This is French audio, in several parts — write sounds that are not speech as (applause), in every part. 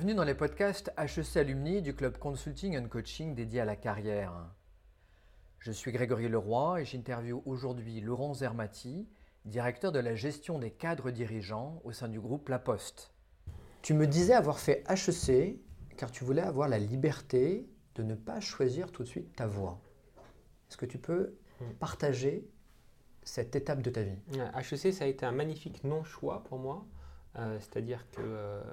Bienvenue dans les podcasts HEC Alumni du club Consulting and Coaching dédié à la carrière. Je suis Grégory Leroy et j'interviewe aujourd'hui Laurent Zermati, directeur de la gestion des cadres dirigeants au sein du groupe La Poste. Tu me disais avoir fait HEC car tu voulais avoir la liberté de ne pas choisir tout de suite ta voie. Est-ce que tu peux Hmm. partager cette étape de ta vie? HEC, ça a été un magnifique non-choix pour moi. Euh, C'est-à-dire que euh, euh,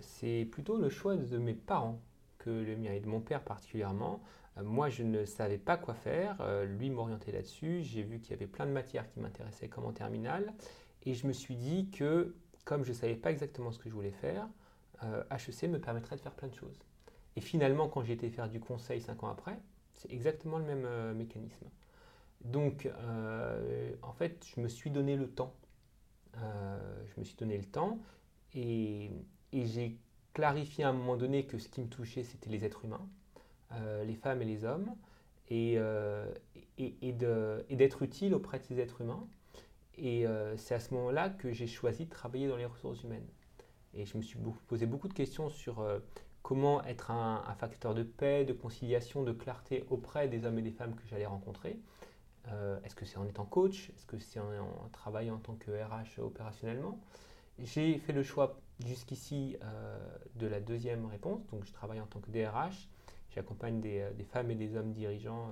c'est plutôt le choix de mes parents que le mien et de mon père particulièrement. Euh, moi, je ne savais pas quoi faire. Euh, lui m'orientait là-dessus. J'ai vu qu'il y avait plein de matières qui m'intéressaient comme en terminale. Et je me suis dit que, comme je ne savais pas exactement ce que je voulais faire, euh, HEC me permettrait de faire plein de choses. Et finalement, quand j'ai été faire du conseil cinq ans après, c'est exactement le même euh, mécanisme. Donc, euh, en fait, je me suis donné le temps. Euh, je me suis donné le temps et, j'ai clarifié à un moment donné que ce qui me touchait, c'était les êtres humains, euh, les femmes et les hommes, et, euh, et, d'être utile auprès de ces êtres humains. Et euh, c'est à ce moment-là que j'ai choisi de travailler dans les ressources humaines. Et je me suis posé beaucoup de questions sur comment être un, facteur de paix, de conciliation, de clarté auprès des hommes et des femmes que j'allais rencontrer. Est-ce que c'est en étant coach? Est-ce que c'est en, en travaillant en tant que RH opérationnellement? J'ai fait le choix jusqu'ici euh, de la deuxième réponse. Donc, je travaille en tant que DRH. J'accompagne des, euh, des femmes et des hommes dirigeants,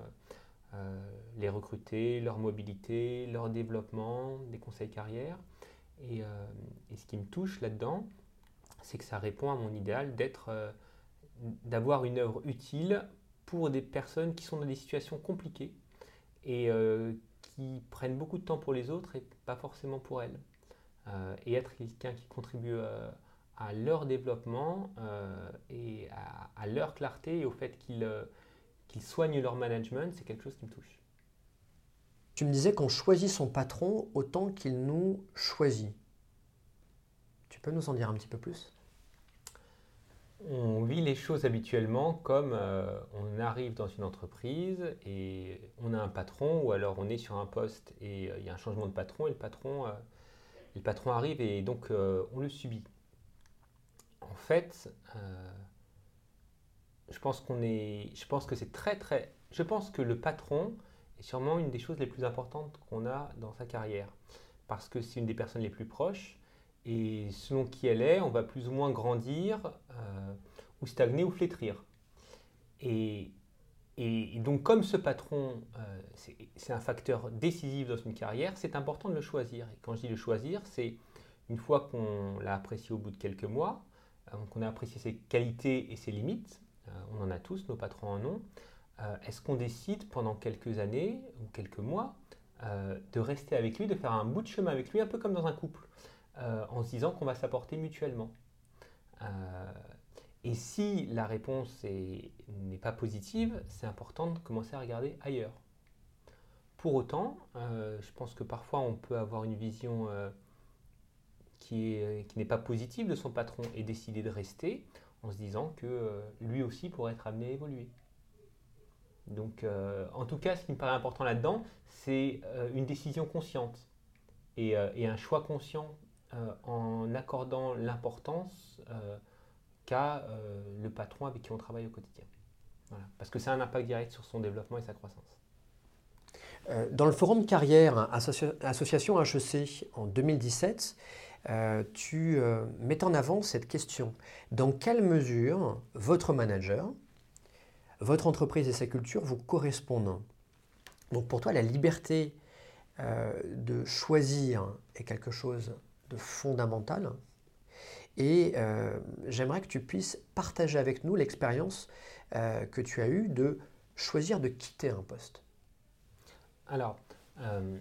euh, les recruter, leur mobilité, leur développement, des conseils carrière. Et, et ce qui me touche là-dedans, c'est que ça répond à mon idéal d'être, d'avoir une œuvre utile pour des personnes qui sont dans des situations compliquées et qui prennent beaucoup de temps pour les autres et pas forcément pour elles. Euh, et être quelqu'un qui contribue euh, à leur développement euh, et à, à leur clarté et au fait qu'ils qu'ils soignent leur management, c'est quelque chose qui me touche. Tu me disais qu'on choisit son patron autant qu'il nous choisit. Tu peux nous en dire un petit peu plus? On vit les choses habituellement comme euh, on arrive dans une entreprise et on a un patron ou alors on est sur un poste et euh, il y a un changement de patron et le patron, euh, le patron arrive et donc euh, on le subit. En fait, euh, je pense qu'on est, je pense que c'est très très, je pense que le patron est sûrement une des choses les plus importantes qu'on a dans sa carrière parce que c'est une des personnes les plus proches et selon qui elle est, on va plus ou moins grandir euh, ou stagner ou flétrir. Et- donc comme ce patron, euh, c'est un facteur décisif dans une carrière, c'est important de le choisir. Et quand je dis le choisir, c'est une fois qu'on l'a apprécié au bout de quelques mois, euh, qu'on a apprécié ses qualités et ses limites, euh, on en a tous, nos patrons en ont, est-ce qu'on décide pendant quelques années ou quelques mois de rester avec lui, de faire un bout de chemin avec lui, un peu comme dans un couple en se disant qu'on va s'apporter mutuellement? Et si la réponse est- n'est pas positive, c'est important de commencer à regarder ailleurs. Pour autant, euh, je pense que parfois on peut avoir une vision euh, qui est- qui n'est pas positive de son patron et décider de rester en se disant que euh, lui aussi pourrait être amené à évoluer. Donc, en tout cas, ce qui me paraît important là-dedans, c'est une décision consciente et, un choix conscient en accordant l'importance euh, le patron avec qui on travaille au quotidien. Parce que ça a un impact direct sur son développement et sa croissance. Euh, Dans le forum carrière Associa- Association HEC en 2017, euh, tu mets en avant cette question. Dans quelle mesure votre manager, votre entreprise et sa culture vous correspondent? Donc pour toi, la liberté de choisir est quelque chose de fondamental. Et euh, j'aimerais que tu puisses partager avec nous l'expérience euh, que tu as eue de choisir de quitter un poste. Alors, euh,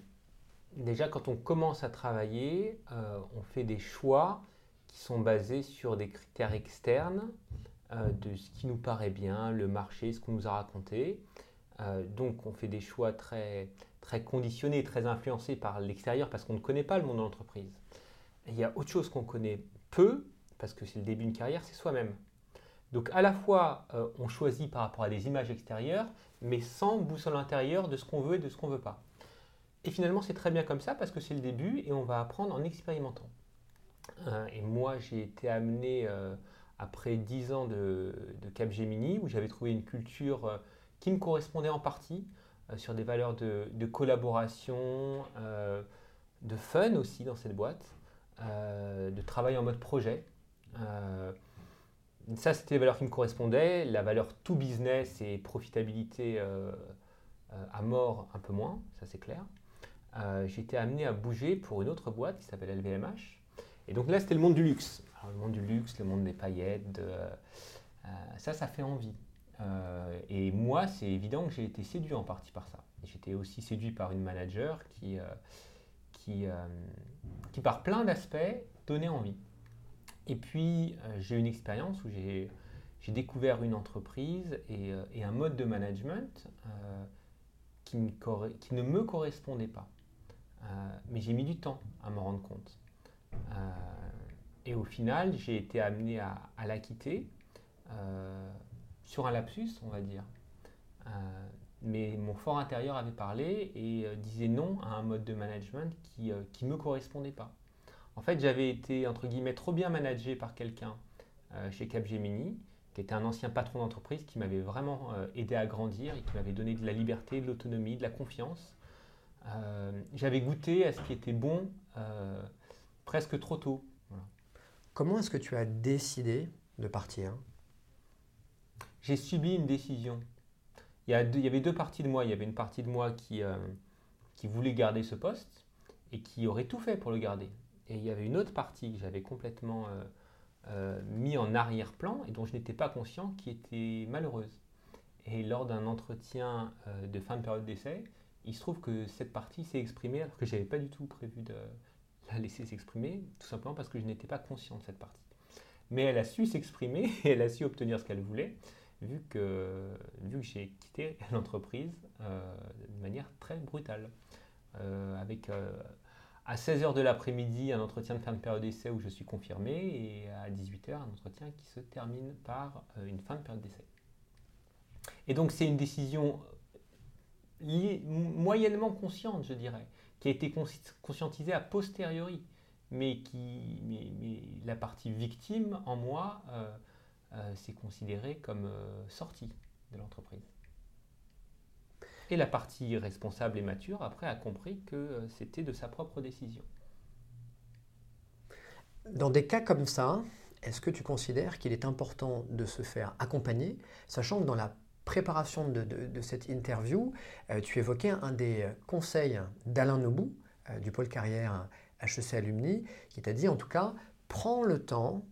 déjà, quand on commence à travailler, on fait des choix qui sont basés sur des critères externes de ce qui nous paraît bien, le marché, ce qu'on nous a raconté. Donc, on fait des choix très, très conditionnés, très influencés par l'extérieur parce qu'on ne connaît pas le monde de l'entreprise. Il y a autre chose qu'on connaît peu, parce que c'est le début d'une carrière, c'est soi-même. Donc à la fois, euh, on choisit par rapport à des images extérieures, mais sans boussole intérieure de ce qu'on veut et de ce qu'on ne veut pas. Et finalement, c'est très bien comme ça parce que c'est le début et on va apprendre en expérimentant. et moi, j'ai été amené, après 10 ans de, de Capgemini, où j'avais trouvé une culture qui me correspondait en partie, sur des valeurs de, de collaboration, de fun aussi dans cette boîte, de travail en mode projet. ça, c'était les valeurs qui me correspondaient. La valeur tout business et profitabilité à mort, un peu moins, ça c'est clair. Euh, été amené à bouger pour une autre boîte qui s'appelle LVMH. Et donc là, c'était le monde du luxe. le monde du luxe, le monde des paillettes, euh, ça, ça fait envie. Euh, et moi, c'est évident que j'ai été séduit en partie par ça. J'étais aussi séduit par une manager qui, qui, qui par plein d'aspects, donnait envie. Et puis, j'ai eu une expérience où j'ai découvert une entreprise et, et, un mode de management qui, qui, ne me correspondait pas. Euh, mais j'ai mis du temps à m'en rendre compte. Euh, et au final, j'ai été amené à, la quitter euh, sur un lapsus, on va dire. Mais mon fort intérieur avait parlé et disait non à un mode de management qui ne me correspondait pas. En fait, j'avais été, entre guillemets, trop bien managé par quelqu'un chez Capgemini, qui était un ancien patron d'entreprise qui m'avait vraiment aidé à grandir et qui m'avait donné de la liberté, de l'autonomie, de la confiance. Euh, j'avais goûté à ce qui était bon euh, presque trop tôt. Comment est-ce que tu as décidé de partir? J'ai subi une décision. Il y, avait deux parties de moi. Il y avait une partie de moi qui, euh, qui voulait garder ce poste et qui aurait tout fait pour le garder. Et il y avait une autre partie que j'avais complètement mis en arrière-plan et dont je n'étais pas conscient qui était malheureuse. Et lors d'un entretien de fin de période d'essai, il se trouve que cette partie s'est exprimée alors que je n'avais pas du tout prévu de la laisser s'exprimer, tout simplement parce que je n'étais pas conscient de cette partie. Mais elle a su s'exprimer (laughs) et elle a su obtenir ce qu'elle voulait, vu que, vu que j'ai quitté (laughs) l'entreprise euh, de manière très brutale. Euh, avec euh, à 16h de l'après-midi un entretien de fin de période d'essai où je suis confirmé et à 18h un entretien qui se termine par une fin de période d'essai. Et donc c'est une décision moyennement consciente, je dirais, qui a été conscientisée a posteriori, mais qui, mais, la partie victime en moi euh, euh, s'est considérée comme euh, sortie de l'entreprise. Et la partie responsable et mature, après, a compris que c'était de sa propre décision. Dans des cas comme ça, est-ce que tu considères qu'il est important de se faire accompagner, sachant que dans la préparation de, cette interview, euh, tu évoquais un des conseils d'Alain Nobou, euh, du pôle carrière HEC Alumni, qui t'a dit en tout cas, prends le temps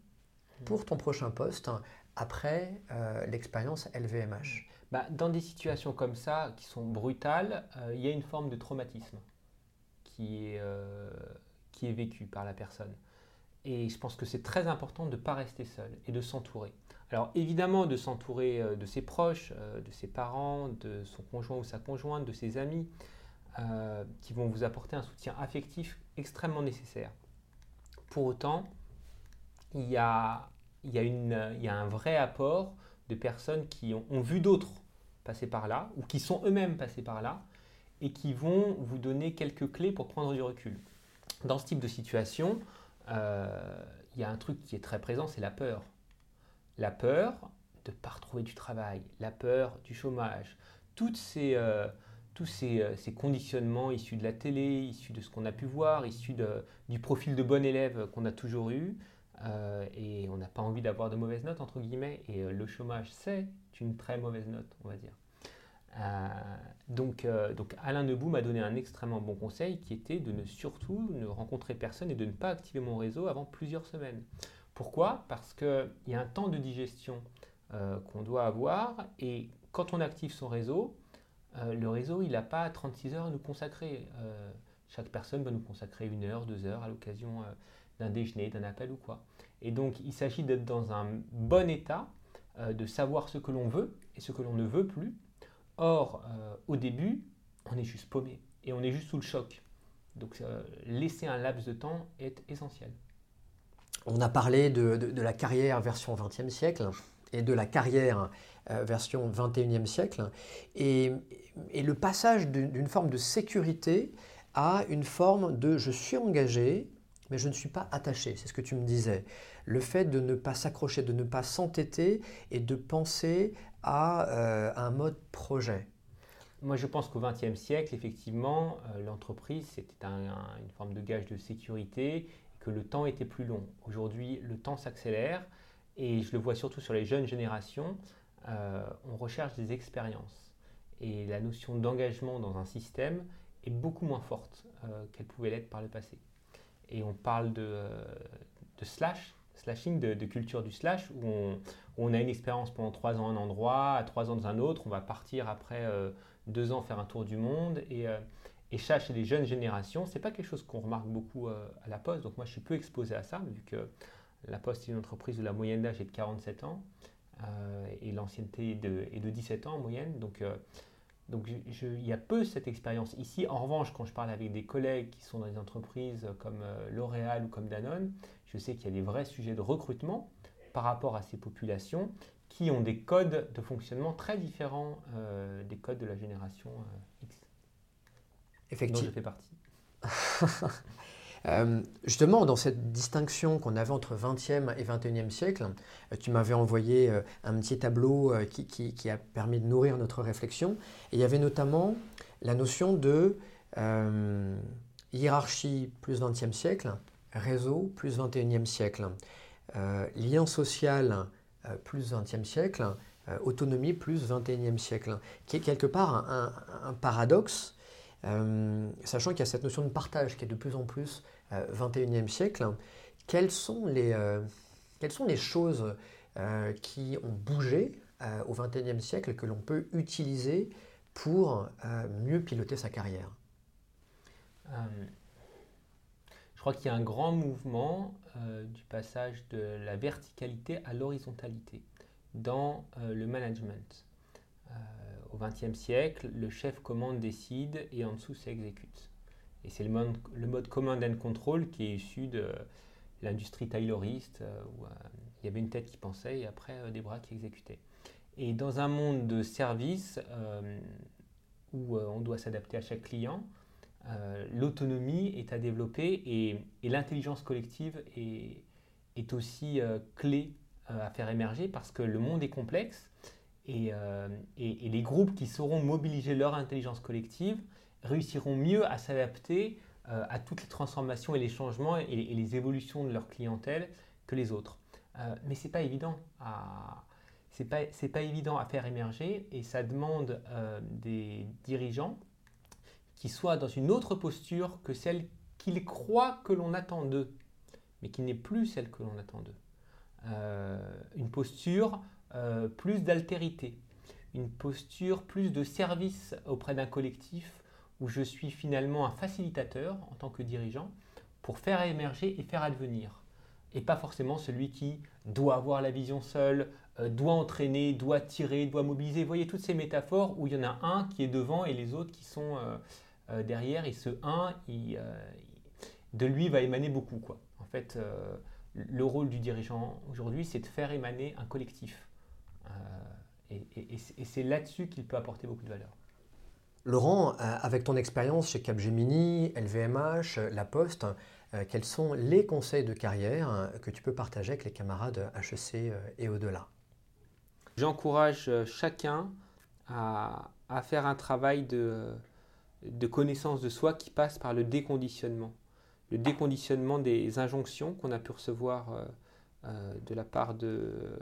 pour ton prochain poste après euh, l'expérience LVMH. Bah, dans des situations comme ça, qui sont brutales, il y a une forme de traumatisme qui est, qui est vécu par la personne. Et je pense que c'est très important de ne pas rester seul et de s'entourer. Alors évidemment de s'entourer euh, de ses proches, euh, de ses parents, de son conjoint ou sa conjointe, de ses amis, euh, qui vont vous apporter un soutien affectif extrêmement nécessaire. Pour autant, il y a, il y a, une, il y a un vrai apport de personnes qui ont, vu d'autres passer par là, ou qui sont eux-mêmes passés par là, et qui vont vous donner quelques clés pour prendre du recul. Dans ce type de situation, il y a un truc qui est très présent, c'est la peur la peur de ne pas retrouver du travail, la peur du chômage, toutes ces, euh, tous euh, ces, conditionnements issus de la télé, issus de ce qu'on a pu voir, issus du profil de bon élève qu'on a toujours eu, euh, et on n'a pas envie d'avoir de mauvaises notes, entre guillemets, et le chômage, c'est une très mauvaise note, on va dire. donc, donc Alain Debout m'a donné un extrêmement bon conseil qui était de ne surtout ne rencontrer personne et de ne pas activer mon réseau avant plusieurs semaines. Pourquoi? Parce qu'il y a un temps de digestion euh, qu'on doit avoir et quand on active son réseau, euh, le réseau, il n'a pas 36 heures à nous consacrer. Euh, chaque personne va nous consacrer une heure, deux heures à l'occasion d'un déjeuner, d'un appel ou quoi. Et donc, il s'agit d'être dans un bon état, de savoir ce que l'on veut et ce que l'on ne veut plus. Or, au début, on est juste paumé et on est juste sous le choc. Donc, laisser un laps de temps est essentiel. On a parlé de, la carrière version 20e siècle et de la carrière euh, version 21e siècle. Et, le passage d'une forme de sécurité à une forme de je suis engagé, mais je ne suis pas attaché, c'est ce que tu me disais. Le fait de ne pas s'accrocher, de ne pas s'entêter et de penser à euh, un mode projet. Moi, je pense qu'au XXe siècle, effectivement, euh, l'entreprise, c'était une forme de gage de sécurité que le temps était plus long. Aujourd'hui, le temps s'accélère et je le vois surtout sur les jeunes générations, euh, on recherche des expériences. Et la notion d'engagement dans un système est beaucoup moins forte qu'elle pouvait l'être par le passé et on parle de, euh, slash, slashing, de, culture du slash, où on, a une expérience pendant trois ans à un endroit, à trois ans dans un autre, on va partir après euh, deux ans faire un tour du monde. Et, euh, et ça, chez les jeunes générations, c'est pas quelque chose qu'on remarque beaucoup à la Poste. Donc moi, je suis peu exposé à ça, vu que la Poste est une entreprise où la moyenne d'âge est de 47 ans et l'ancienneté est de, est de 17 ans en moyenne. Donc donc il y a peu cette expérience ici. En revanche, quand je parle avec des collègues qui sont dans des entreprises comme euh, L'Oréal ou comme Danone, je sais qu'il y a des vrais sujets de recrutement par rapport à ces populations qui ont des codes de fonctionnement très différents euh, des codes de la génération euh, X. Effectivement. Dont je fais partie. (laughs) Euh, justement, dans cette distinction qu'on avait entre 20e et 21e siècle, euh, tu m'avais envoyé euh, un petit tableau qui, a permis de nourrir notre réflexion. Et il y avait notamment la notion de hiérarchie plus 20e siècle, réseau plus 21e siècle, lien social plus 20e siècle, autonomie plus 21e siècle, qui est quelque part un paradoxe euh, sachant qu'il y a cette notion de partage qui est de plus en plus 21e euh, siècle, quelles sont les, euh, choses qui ont bougé au 21e siècle que l'on peut utiliser pour mieux piloter sa carrière? Je crois qu'il y a un grand mouvement du passage de la verticalité à l'horizontalité dans le management. Au XXe siècle, le chef commande, décide et en dessous s'exécute. Et c'est le mode, command and control qui est issu de l'industrie tayloriste, euh, où euh, il y avait une tête qui pensait et après euh, des bras qui exécutaient. Et dans un monde de service où on doit s'adapter à chaque client, l'autonomie est à développer et, l'intelligence collective est, aussi clé à faire émerger parce que le monde est complexe euh, et, les groupes qui sauront mobiliser leur intelligence collective réussiront mieux à s'adapter euh, à toutes les transformations et les changements et, les évolutions de leur clientèle que les autres. Euh, mais c'est pas évident à c'est pas, pas évident à faire émerger et ça demande des dirigeants qui soient dans une autre posture que celle qu'ils croient que l'on attend d'eux, mais qui n'est plus celle que l'on attend d'eux. une posture euh, plus d'altérité, une posture plus de service auprès d'un collectif où je suis finalement un facilitateur en tant que dirigeant pour faire émerger et faire advenir. Et pas forcément celui qui doit avoir la vision seule, euh, doit entraîner, doit tirer, doit mobiliser. Vous voyez toutes ces métaphores où il y en a un qui est devant et les autres qui sont euh, derrière. Et ce un, de lui va émaner beaucoup. Quoi. En fait, le rôle du dirigeant aujourd'hui, c'est de faire émaner un collectif. Euh, et, c'est là-dessus qu'il peut apporter beaucoup de valeur. Laurent, euh, avec ton expérience chez Capgemini, LVMH, La Poste, euh, quels sont les conseils de carrière que tu peux partager avec les camarades HEC et au-delà? J'encourage chacun à, faire un travail de, connaissance de soi qui passe par le déconditionnement. Le déconditionnement des injonctions qu'on a pu recevoir euh, de la part de,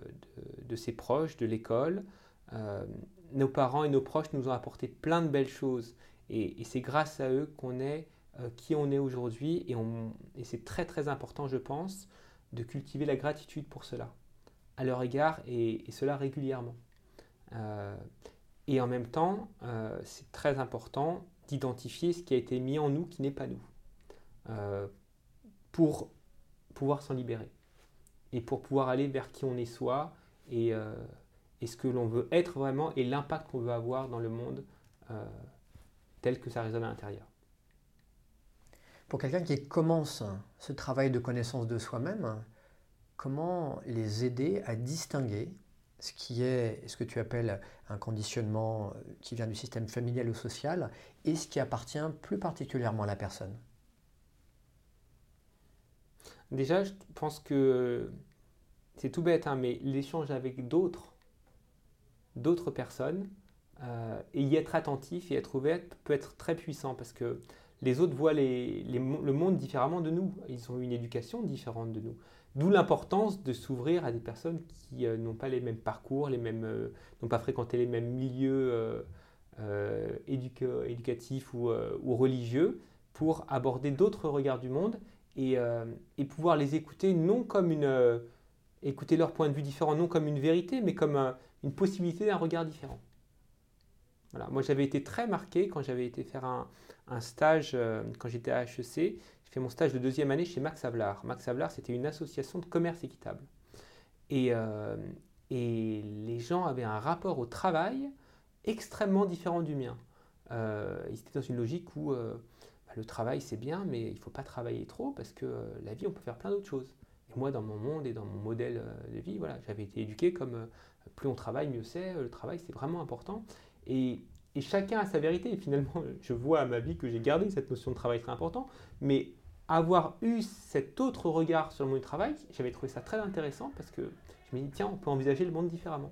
ses proches, de l'école. Euh, nos parents et nos proches nous ont apporté plein de belles choses et, c'est grâce à eux qu'on est euh, qui on est aujourd'hui et, et c'est très très important je pense de cultiver la gratitude pour cela à leur égard et, cela régulièrement. et en même temps, c'est très important d'identifier ce qui a été mis en nous qui n'est pas nous, pour pouvoir s'en libérer et pour pouvoir aller vers qui on est soi et, euh, ce que l'on veut être vraiment et l'impact qu'on veut avoir dans le monde euh, tel que ça résonne à l'intérieur. Pour quelqu'un qui commence ce travail de connaissance de soi-même, comment les aider à distinguer ce qui est ce que tu appelles un conditionnement qui vient du système familial ou social et ce qui appartient plus particulièrement à la personne? Déjà, je pense que c'est tout bête, hein, mais l'échange avec d'autres, d'autres personnes, euh, et y être attentif et être ouvert peut être très puissant parce que les autres voient le monde différemment de nous. Ils ont une éducation différente de nous. D'où l'importance de s'ouvrir à des personnes qui euh, n'ont pas les mêmes parcours, les mêmes, euh, n'ont pas fréquenté les mêmes milieux éducatifs ou, religieux pour aborder d'autres regards du monde et, et, pouvoir les écouter non comme une écouter leur point de vue différent, non comme une vérité, mais comme une possibilité d'un regard différent. Voilà. Moi, j'avais été très marqué quand j'avais été faire un, stage, euh, quand j'étais à HEC. J'ai fait mon stage de deuxième année chez Max Havelaar. Max Havelaar, c'était une association de commerce équitable. Et, euh, et, les gens avaient un rapport au travail extrêmement différent du mien. Euh, ils étaient dans une logique où bah, le travail, c'est bien, mais il ne faut pas travailler trop parce que la vie, on peut faire plein d'autres choses. Et moi, dans mon monde et dans mon modèle de vie, voilà, j'avais été éduqué comme plus on travaille, mieux c'est. Le travail, c'est vraiment important. Et, chacun a sa vérité. Et finalement, (laughs) je vois à ma vie que j'ai gardé cette notion de travail très important. Mais avoir eu cet autre regard sur le monde du travail, j'avais trouvé ça très intéressant parce que je me dis, tiens, on peut envisager le monde différemment.